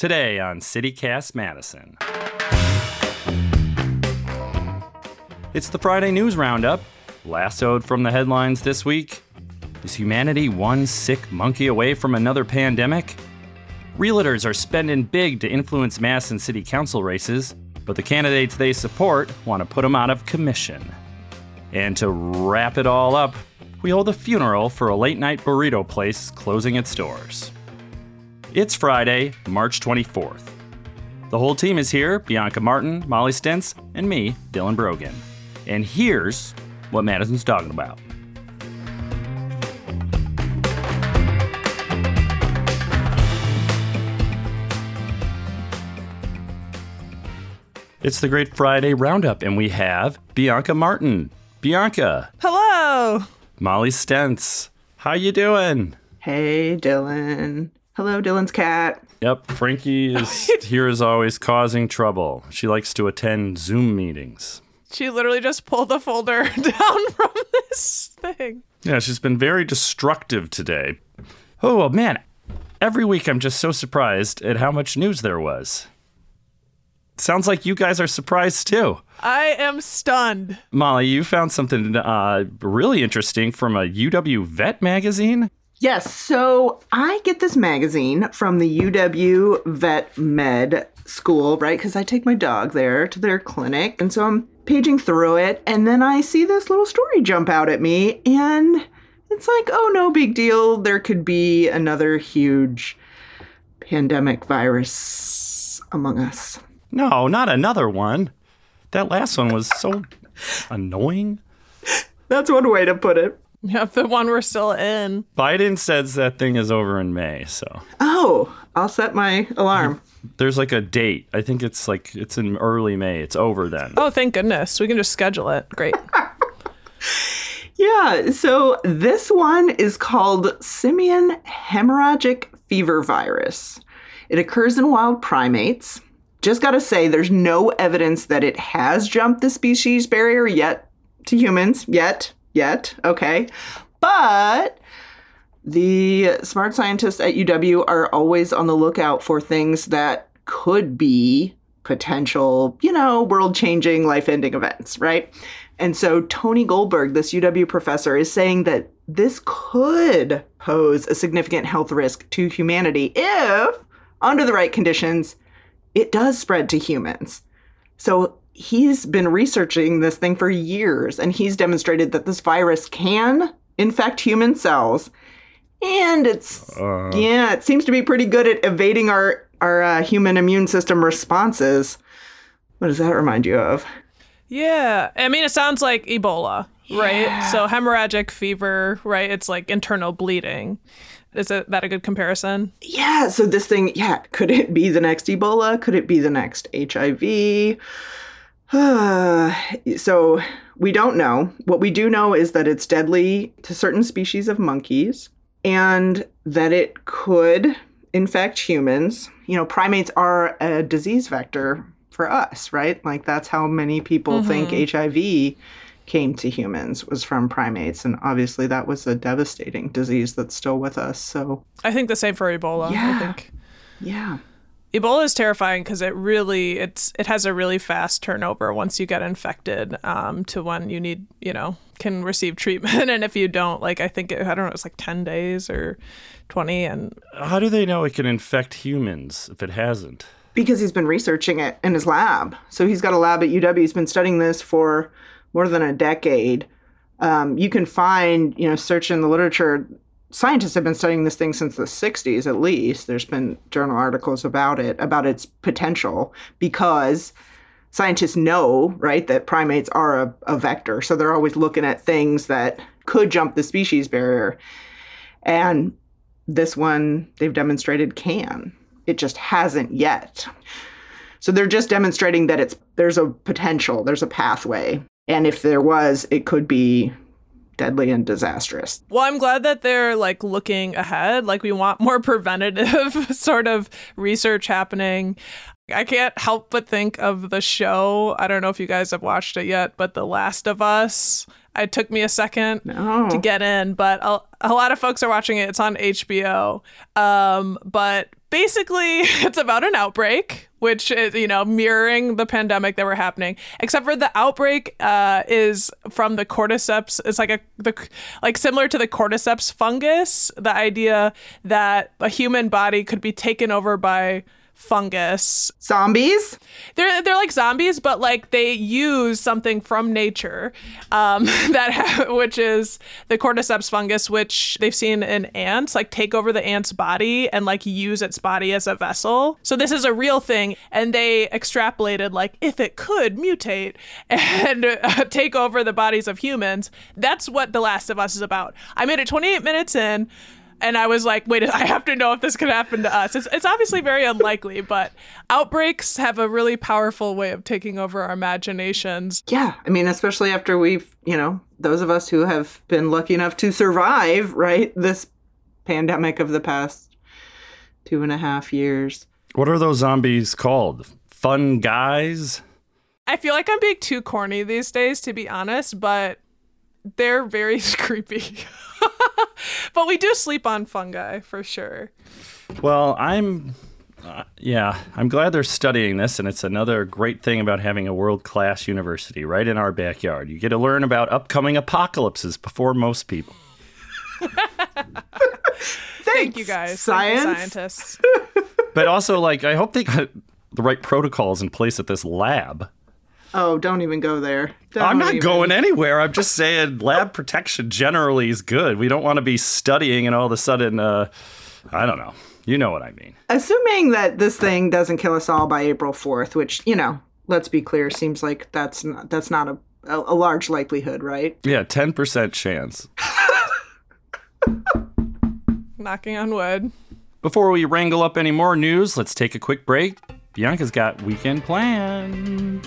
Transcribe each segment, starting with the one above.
Today on CityCast Madison. It's the Friday News Roundup. Lassoed from the headlines this week. Is humanity one sick monkey away from another pandemic? Realtors are spending big to influence Madison City Council races, but the candidates they support want to put them out of commission. And to wrap it all up, we hold a funeral for a late night burrito place closing its doors. It's Friday, March 24th. The whole team is here Bianca Martin, Molly Stentz, and me, Dylan Brogan. And here's what Madison's talking about. It's the Great Friday Roundup, and we have Bianca Martin. Bianca, Hello. Molly Stentz, how you doing? Hey, Dylan. Hello, Dylan's cat. Yep, Frankie is here as always causing trouble. She likes to attend Zoom meetings. She literally just pulled the folder down from this thing. Yeah, she's been very destructive today. Oh man, every week I'm just so surprised at how much news there was. Sounds like you guys are surprised too. I am stunned. Molly, you found something uh, really interesting from a UW Vet magazine. Yes, so I get this magazine from the UW Vet Med School, right? Because I take my dog there to their clinic. And so I'm paging through it, and then I see this little story jump out at me, and it's like, oh, no big deal. There could be another huge pandemic virus among us. No, not another one. That last one was so annoying. That's one way to put it. Yep, the one we're still in. Biden says that thing is over in May, so Oh, I'll set my alarm. there's like a date. I think it's like it's in early May. It's over then. Oh, thank goodness. We can just schedule it. Great. Yeah, so this one is called simian hemorrhagic fever virus. It occurs in wild primates. Just gotta say, there's no evidence that it has jumped the species barrier yet to humans. Yet. Yet. Okay. But the smart scientists at UW are always on the lookout for things that could be potential, you know, world changing, life ending events, right? And so Tony Goldberg, this UW professor, is saying that this could pose a significant health risk to humanity if, under the right conditions, it does spread to humans. So he's been researching this thing for years, and he's demonstrated that this virus can infect human cells. And it's, yeah, it seems to be pretty good at evading our, our uh, human immune system responses. What does that remind you of? Yeah. I mean, it sounds like Ebola, right? So hemorrhagic fever, right? It's like internal bleeding. Is it that a good comparison? Yeah, so this thing, yeah, could it be the next Ebola? Could it be the next HIV? so we don't know. What we do know is that it's deadly to certain species of monkeys and that it could infect humans. You know, primates are a disease vector for us, right? Like that's how many people mm-hmm. think HIV came to humans was from primates and obviously that was a devastating disease that's still with us. So, I think the same for Ebola. Yeah. I think yeah. Ebola is terrifying because it really it's it has a really fast turnover once you get infected um, to when you need you know can receive treatment and if you don't like I think it, I don't know it's like ten days or twenty and How do they know it can infect humans if it hasn't? because he's been researching it in his lab. So he's got a lab at UW. He's been studying this for more than a decade. Um, you can find, you know, search in the literature. Scientists have been studying this thing since the 60s, at least. There's been journal articles about it, about its potential, because scientists know, right, that primates are a, a vector. So they're always looking at things that could jump the species barrier. And this one they've demonstrated can. It just hasn't yet. So they're just demonstrating that it's there's a potential, there's a pathway. And if there was, it could be deadly and disastrous. Well, I'm glad that they're like looking ahead. Like we want more preventative sort of research happening. I can't help but think of the show. I don't know if you guys have watched it yet, but The Last of Us. It took me a second No. to get in, but a, a lot of folks are watching it. It's on HBO. Um, but basically, it's about an outbreak, which is, you know, mirroring the pandemic that were happening. Except for the outbreak uh, is from the cordyceps. It's like a the like similar to the cordyceps fungus. The idea that a human body could be taken over by fungus Zombies? they're they're like zombies, but like they use something from nature, um, that ha- which is the cordyceps fungus, which they've seen in ants, like take over the ant's body and like use its body as a vessel. So this is a real thing, and they extrapolated like if it could mutate and uh, take over the bodies of humans. That's what The Last of Us is about. I made it 28 minutes in and I was like, wait, I have to know if this could happen to us. It's, it's obviously very unlikely, but outbreaks have a really powerful way of taking over our imaginations. Yeah. I mean, especially after we've, you know, those of us who have been lucky enough to survive, right? This pandemic of the past two and a half years. What are those zombies called? Fun guys? I feel like I'm being too corny these days, to be honest, but they're very creepy. but we do sleep on fungi for sure. Well, I'm. Uh, yeah, I'm glad they're studying this, and it's another great thing about having a world class university right in our backyard. You get to learn about upcoming apocalypses before most people. Thank you guys, Thank you, scientists. But also, like, I hope they got the right protocols in place at this lab. Oh, don't even go there. I'm Don't not even. going anywhere. I'm just saying lab protection generally is good. We don't want to be studying and all of a sudden, uh, I don't know. You know what I mean. Assuming that this thing doesn't kill us all by April 4th, which, you know, let's be clear, seems like that's not, that's not a, a, a large likelihood, right? Yeah, 10% chance. Knocking on wood. Before we wrangle up any more news, let's take a quick break. Bianca's got weekend plans.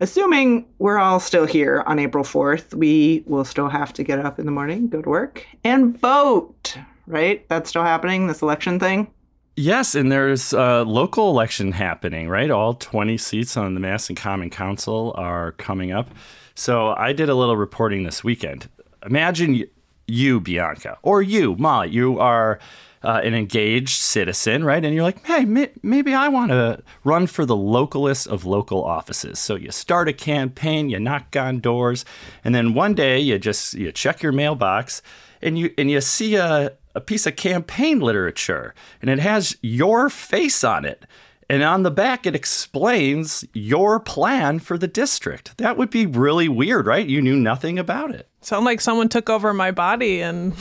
Assuming we're all still here on April 4th, we will still have to get up in the morning, go to work, and vote, right? That's still happening, this election thing? Yes, and there's a local election happening, right? All 20 seats on the Madison Common Council are coming up. So I did a little reporting this weekend. Imagine you, Bianca, or you, Molly. You are uh, an engaged citizen, right? And you're like, hey, may- maybe I want to run for the localist of local offices. So you start a campaign, you knock on doors, and then one day you just you check your mailbox and you and you see a, a piece of campaign literature and it has your face on it. And on the back, it explains your plan for the district. That would be really weird, right? You knew nothing about it. Sound like someone took over my body and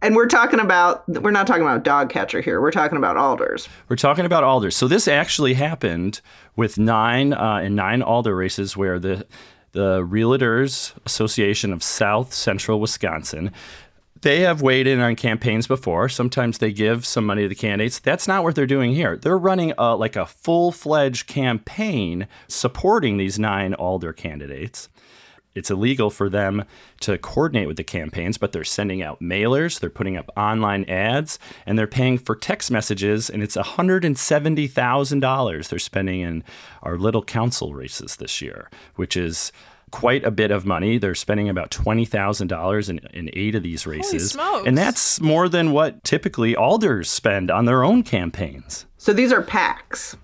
And we're talking about, we're not talking about dog catcher here. We're talking about alders. We're talking about alders. So this actually happened with nine uh, in nine alder races where the the Realtors Association of South Central Wisconsin they have weighed in on campaigns before. Sometimes they give some money to the candidates. That's not what they're doing here. They're running a, like a full fledged campaign supporting these nine alder candidates. It's illegal for them to coordinate with the campaigns, but they're sending out mailers, they're putting up online ads, and they're paying for text messages. And it's $170,000 they're spending in our little council races this year, which is quite a bit of money. They're spending about $20,000 in, in eight of these races. smokes. And that's more than what typically alders spend on their own campaigns. So these are PACs.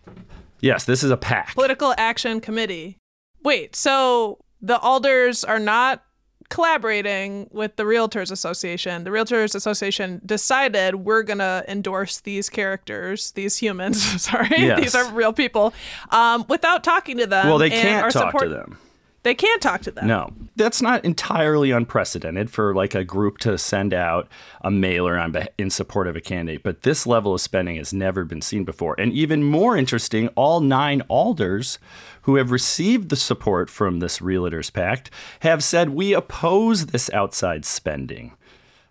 Yes, this is a PAC. political action committee. Wait, so the alders are not collaborating with the Realtors Association. The Realtors Association decided we're going to endorse these characters, these humans, sorry, Yes. these are real people, um, without talking to them. Well, they can't our talk support- to them. They can't talk to them. No, that's not entirely unprecedented for like a group to send out a mailer on in support of a candidate. But this level of spending has never been seen before. And even more interesting, all nine alders who have received the support from this Realtors Pact have said we oppose this outside spending.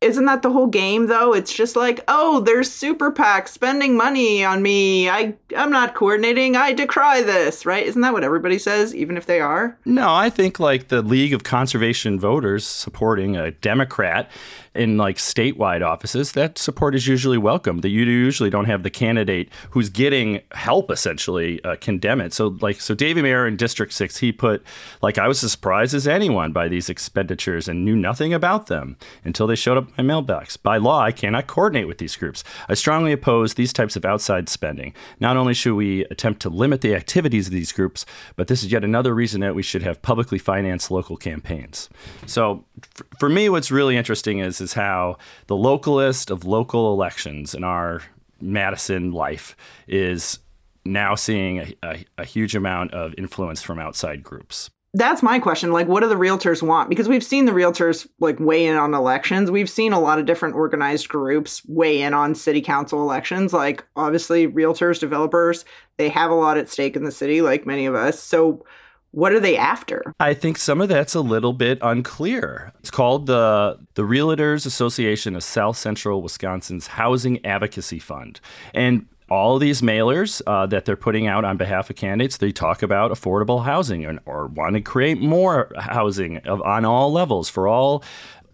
Isn't that the whole game though? It's just like, oh, there's super PACs spending money on me. I I'm not coordinating. I decry this, right? Isn't that what everybody says, even if they are? No, I think like the League of Conservation Voters supporting a Democrat in like statewide offices, that support is usually welcome. That you usually don't have the candidate who's getting help essentially uh, condemn it. So like so David Mayer in District Six, he put like I was as surprised as anyone by these expenditures and knew nothing about them until they showed up in my mailbox. By law, I cannot coordinate with these groups. I strongly oppose these types of outside spending. Not only should we attempt to limit the activities of these groups, but this is yet another reason that we should have publicly financed local campaigns. So, for me, what's really interesting is is how the localist of local elections in our Madison life is now seeing a, a, a huge amount of influence from outside groups. That's my question. Like, what do the realtors want? Because we've seen the realtors like weigh in on elections. We've seen a lot of different organized groups weigh in on city council elections. Like, obviously, realtors, developers, they have a lot at stake in the city, like many of us. So, what are they after? I think some of that's a little bit unclear. It's called the the Realtors Association of South Central Wisconsin's Housing Advocacy Fund, and all these mailers uh, that they're putting out on behalf of candidates, they talk about affordable housing and, or want to create more housing of, on all levels for all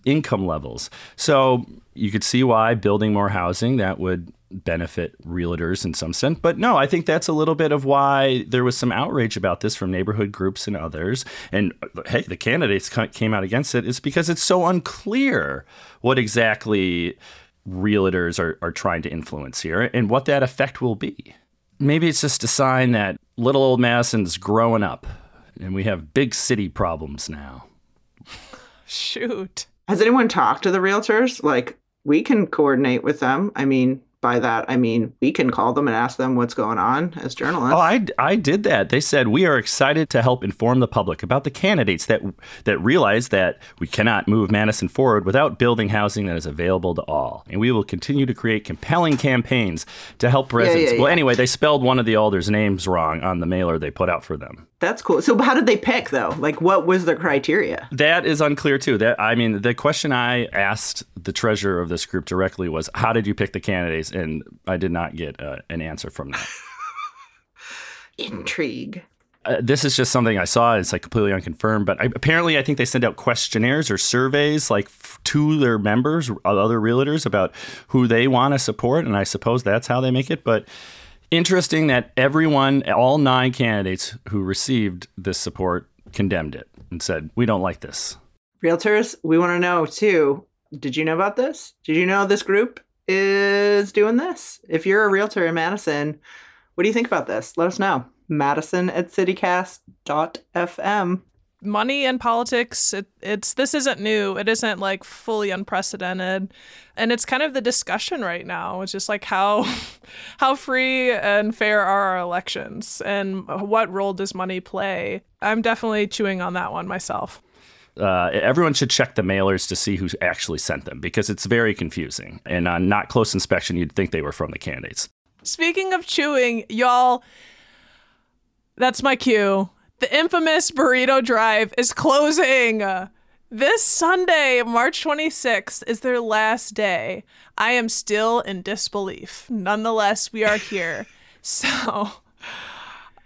income levels. So you could see why building more housing that would benefit realtors in some sense. But no, I think that's a little bit of why there was some outrage about this from neighborhood groups and others. And uh, hey, the candidates came out against it is because it's so unclear what exactly realtors are, are trying to influence here and what that effect will be. Maybe it's just a sign that little old Madison's growing up and we have big city problems now. Shoot. Has anyone talked to the realtors? Like, we can coordinate with them. I mean, by that, I mean, we can call them and ask them what's going on as journalists. Oh, I, I did that. They said we are excited to help inform the public about the candidates that that realize that we cannot move Madison forward without building housing that is available to all, and we will continue to create compelling campaigns to help residents. yeah, Well, yeah. anyway, they spelled one of the alders' names wrong on the mailer they put out for them. That's cool. So, how did they pick, though? Like, what was the criteria? That is unclear too. That I mean, the question I asked the treasurer of this group directly was, "How did you pick the candidates?" And I did not get uh, an answer from that. Intrigue. uh, this is just something I saw. It's like completely unconfirmed, but I, apparently, I think they send out questionnaires or surveys like f- to their members, other realtors, about who they want to support, and I suppose that's how they make it. But interesting that everyone, all nine candidates who received this support, condemned it and said, "We don't like this." Realtors, we want to know too. Did you know about this? Did you know this group is doing this? If you're a realtor in Madison, what do you think about this? Let us know. Madison at citycast.fm. money and politics it, it's this isn't new it isn't like fully unprecedented and it's kind of the discussion right now it's just like how how free and fair are our elections and what role does money play i'm definitely chewing on that one myself Uh, everyone should check the mailers to see who actually sent them because it's very confusing. And on not close inspection, you'd think they were from the candidates. Speaking of chewing, y'all, that's my cue. The infamous Burrito Drive is closing. This Sunday, March 26th, is their last day. I am still in disbelief. Nonetheless, we are here. so.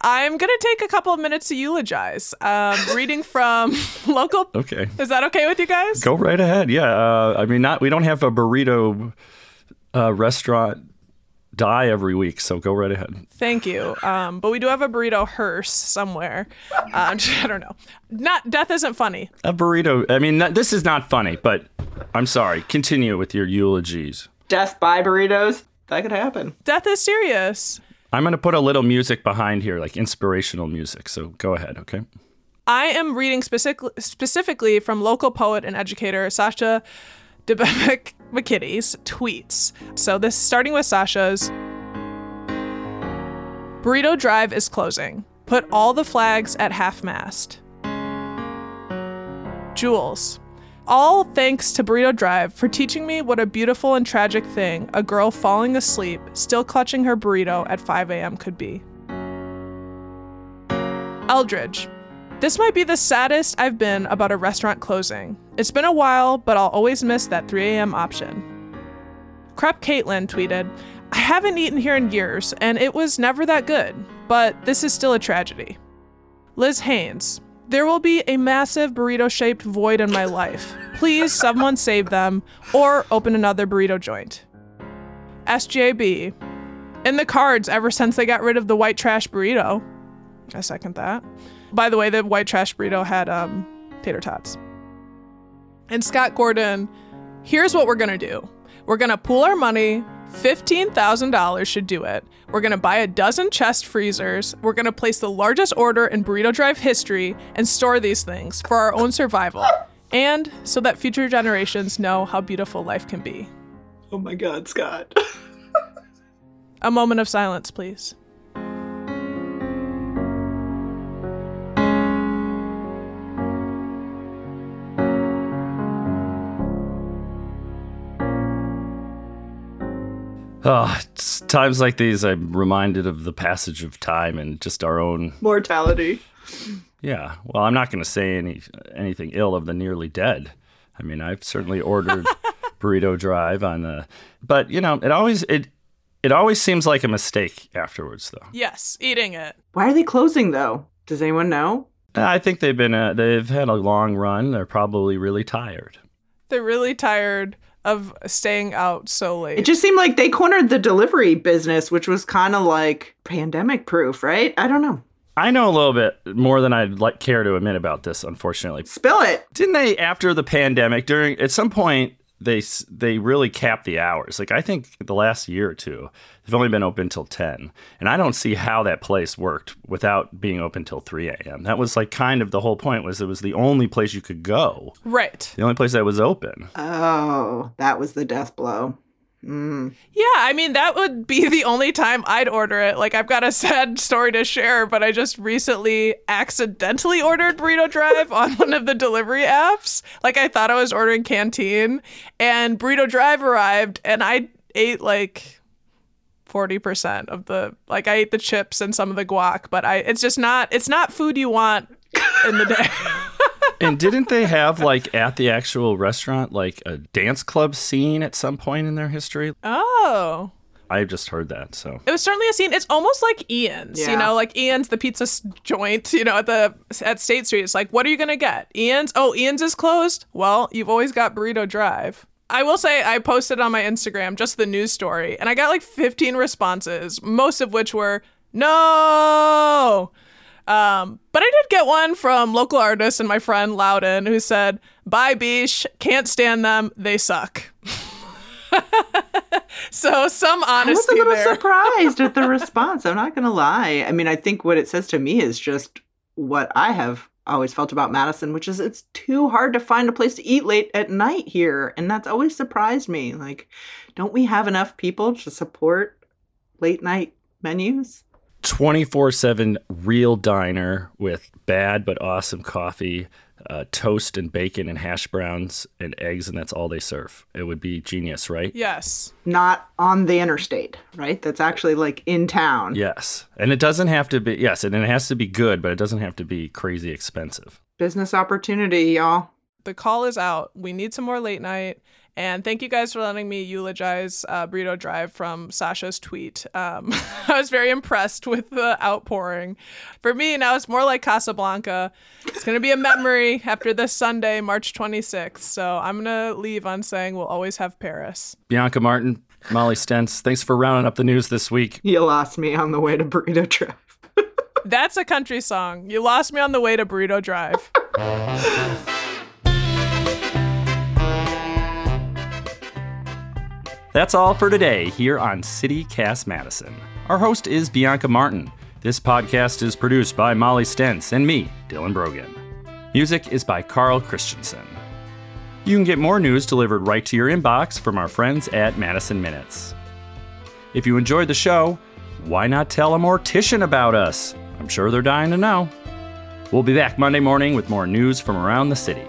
I'm going to take a couple of minutes to eulogize. Um, reading from local. Okay. Is that okay with you guys? Go right ahead. Yeah. Uh, I mean, not we don't have a burrito uh, restaurant die every week, so go right ahead. Thank you. Um, but we do have a burrito hearse somewhere. Uh, I don't know. Not death isn't funny. A burrito. I mean, not, this is not funny, but I'm sorry. Continue with your eulogies. Death by burritos? That could happen. Death is serious. I'm going to put a little music behind here, like inspirational music. So go ahead, okay? I am reading specific- specifically from local poet and educator Sasha Debevec McKenney's tweets. So this starting with Sasha's Burrito Drive is closing. Put all the flags at half mast. Jules. All thanks to Burrito Drive for teaching me what a beautiful and tragic thing a girl falling asleep, still clutching her burrito at 5 a.m. could be. Eldridge. This might be the saddest I've been about a restaurant closing. It's been a while, but I'll always miss that 3 a.m. option. Crep Caitlin tweeted, I haven't eaten here in years, and it was never that good, but this is still a tragedy. Liz Haynes, there will be a massive burrito shaped void in my life. Please, someone save them or open another burrito joint. SJB, in the cards ever since they got rid of the white trash burrito. I second that. By the way, the white trash burrito had um, tater tots. And Scott Gordon, here's what we're gonna do we're gonna pool our money. $15,000 should do it. We're gonna buy a dozen chest freezers. We're gonna place the largest order in Burrito Drive history and store these things for our own survival. And so that future generations know how beautiful life can be. Oh my God, Scott. A moment of silence, please. Oh, it's times like these, I'm reminded of the passage of time and just our own. Mortality. Yeah. Well, I'm not going to say any anything ill of the nearly dead. I mean, I've certainly ordered burrito drive on the, but you know, it always it it always seems like a mistake afterwards, though. Yes, eating it. Why are they closing though? Does anyone know? I think they've been uh, they've had a long run. They're probably really tired. They're really tired of staying out so late. It just seemed like they cornered the delivery business, which was kind of like pandemic proof, right? I don't know. I know a little bit more than I'd like care to admit about this. Unfortunately, Spill it. didn't they after the pandemic during at some point they they really cap the hours. Like i think the last year or two they've only been open till 10 and i don't see how that place worked without being open till 3 a.m that was like kind of the whole point was it was the only place you could go. Right. the only place that was open. Oh, that was the death blow. Mm. Yeah, I mean, that would be the only time I'd order it. Like, I've got a sad story to share, but I just recently accidentally ordered Burrito Drive on one of the delivery apps. Like, I thought I was ordering Canteen, and Burrito Drive arrived, and I ate like 40% of the, like, I ate the chips and some of the guac, but I, it's just not, it's not food you want in the day. and didn't they have like at the actual restaurant like a dance club scene at some point in their history oh. i just heard that so It was certainly a scene. It's almost like Ian's, you know, like Ian's, the pizza joint, you know, at the at State Street. It's like, what are you gonna get? Ian's? Oh, Ian's is closed. Well, you've always got Burrito Drive. I will say I posted on my Instagram just the news story, and I got like 15 responses, most of which were no. Um, but I did get one from local artist and my friend Loudon who said, "Bye, Beesh. Can't stand them. They suck." so some I was a little there. surprised at the response. I'm not going to lie. I mean, I think what it says to me is just what I have always felt about Madison, which is it's too hard to find a place to eat late at night here. And that's always surprised me. Like, don't we have enough people to support late night menus? 24 7 real diner with bad but awesome coffee, uh, toast and bacon and hash browns and eggs, and that's all they serve. It would be genius, right? Yes. Not on the interstate, right? That's actually like in town. Yes. And it doesn't have to be, yes, and it has to be good, but it doesn't have to be crazy expensive. Business opportunity, y'all. The call is out. We need some more late night. And thank you guys for letting me eulogize uh, Burrito Drive from Sasha's tweet. Um, I was very impressed with the outpouring. For me, now it's more like Casablanca. It's going to be a memory after this Sunday, March 26th. So I'm going to leave on saying we'll always have Paris. Bianca Martin, Molly Stentz, thanks for rounding up the news this week. You lost me on the way to Burrito Drive. That's a country song. You lost me on the way to Burrito Drive. That's all for today here on City Cast Madison. Our host is Bianca Martin. This podcast is produced by Molly Stentz and me, Dylan Brogan. Music is by Carl Christensen. You can get more news delivered right to your inbox from our friends at Madison Minutes. If you enjoyed the show, why not tell a mortician about us? I'm sure they're dying to know. We'll be back Monday morning with more news from around the city.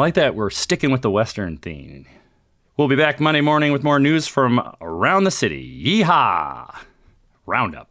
Like that we're sticking with the Western theme. We'll be back Monday morning with more news from around the city. Yeehaw! Roundup.